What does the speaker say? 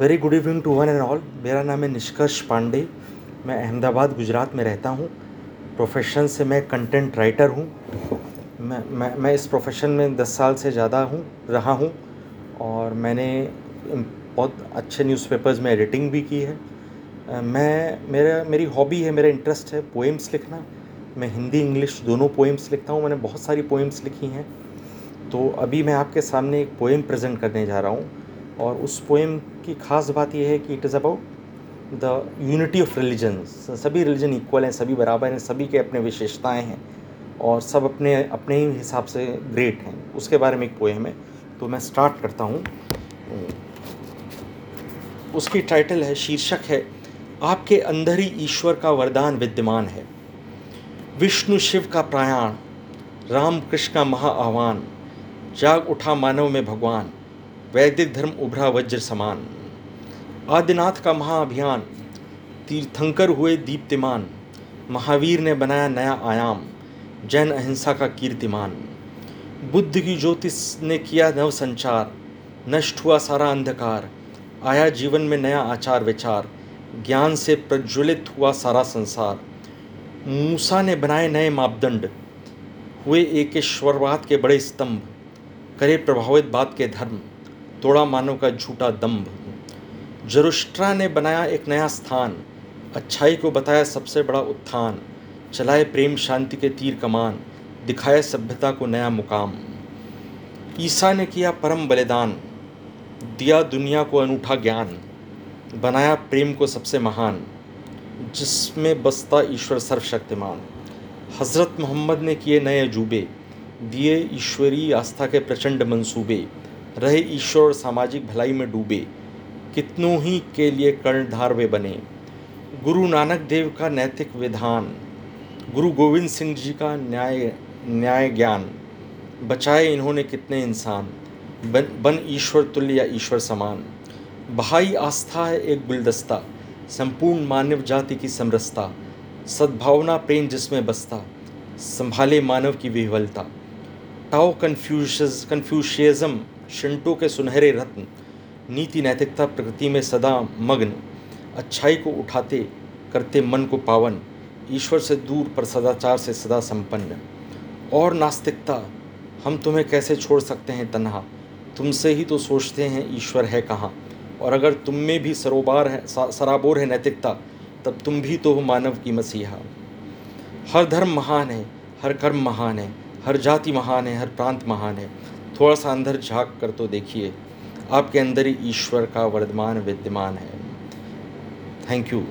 Very good evening to one and all मेरा नाम है निष्कर्ष पांडे। मैं अहमदाबाद, गुजरात में रहता हूँ। प्रोफेशन से मैं कंटेंट राइटर हूँ। मैं मैं मैं इस प्रोफेशन में दस साल से ज़्यादा हूँ, रहा हूँ। और मैंने बहुत अच्छे न्यूज़पेपर्स में एडिटिंग भी की है। मैं, मेरा, मेरी हॉबी है, मेरा इंटरेस्ट है पोएम्स लिखना। मैं हिंदी, इंग्लिश दोनों पोएम्स लिखता हूँ। मैंने बहुत सारी पोएम्स लिखी हैं। तो अभी मैं आपके सामने एक पोएम प्रेजेंट करने जा रहा हूँ। और उस पोएम की ख़ास बात यह है कि it is about the unity of religions सभी रिलीजन इक्वल हैं, सभी बराबर हैं, सभी के अपने विशेषताएँ हैं और सब अपने अपने ही हिसाब से ग्रेट हैं। उसके बारे में एक पोएम है तो मैं स्टार्ट करता हूँ। उसकी टाइटल है, शीर्षक है, आपके अंदर ही ईश्वर का वरदान विद्यमान है। विष्णु शिव का प्रायाण राम कृष्ण का महा आह्वान, जाग उठा मानव में भगवान। वैदिक धर्म उभरा वज्र समान। आदिनाथ का महाअभियान तीर्थंकर हुए दीप्तिमान, महावीर ने बनाया नया आयाम, जैन अहिंसा का कीर्तिमान। बुद्ध की ज्योति ने किया नव संचार, नष्ट हुआ सारा अंधकार, आया जीवन में नया आचार विचार, ज्ञान से प्रज्वलित हुआ सारा संसार। मूसा ने बनाए नए मापदंड, हुए एकेश्वरवाद के बड़े स्तंभ, करे प्रभावित बात के धर्म। तोड़ा मानव का झूठा दम्भ। जरुष्ट्रा ने बनाया एक नया स्थान। अच्छाई को बताया सबसे बड़ा उत्थान। चलाए प्रेम शांति के तीर कमान। दिखाए सभ्यता को नया मुकाम। ईसा ने किया परम बलिदान। दिया दुनिया को अनूठा ज्ञान। बनाया प्रेम को सबसे महान। जिसमें बसता ईश्वर सर्वशक्तिमान। हज़रत मोहम्मद ने किए नए अजूबे। दिए ईश्वरीय आस्था के प्रचंड मंसूबे। रहे ईश्वर सामाजिक भलाई में डूबे, कितनों ही के लिए कर्णधार वे बने। गुरु नानक देव का नैतिक विधान, गुरु गोविंद सिंह जी का न्याय न्याय ज्ञान, बचाए इन्होंने कितने इंसान, बन बन ईश्वर तुल्य या ईश्वर समान। बहाई आस्था है एक गुलदस्ता, संपूर्ण मानव जाति की समरसता, सद्भावना प्रेम जिसमें बसता, संभाले मानव की विह्वलता। टाओ कन्फ्यूश कन्फ्यूशियज़म शिंटो के सुनहरे रत्न, नीति नैतिकता प्रकृति में सदा मग्न, अच्छाई को उठाते करते मन को पावन, ईश्वर से दूर पर सदाचार से सदा संपन्न। और नास्तिकता, हम तुम्हें कैसे छोड़ सकते हैं तन्हा? तुमसे ही तो सोचते हैं ईश्वर है कहाँ? और अगर तुम में भी सरोबार है सराबोर है नैतिकता, तब तुम भी तो हो मानव की मसीहा। हर धर्म महान है, हर कर्म महान है, हर जाति महान है, हर प्रांत महान है। थोड़ा सा अंदर झाँक कर तो देखिए, आपके अंदर ही ईश्वर का वर्धमान विद्यमान है। Thank you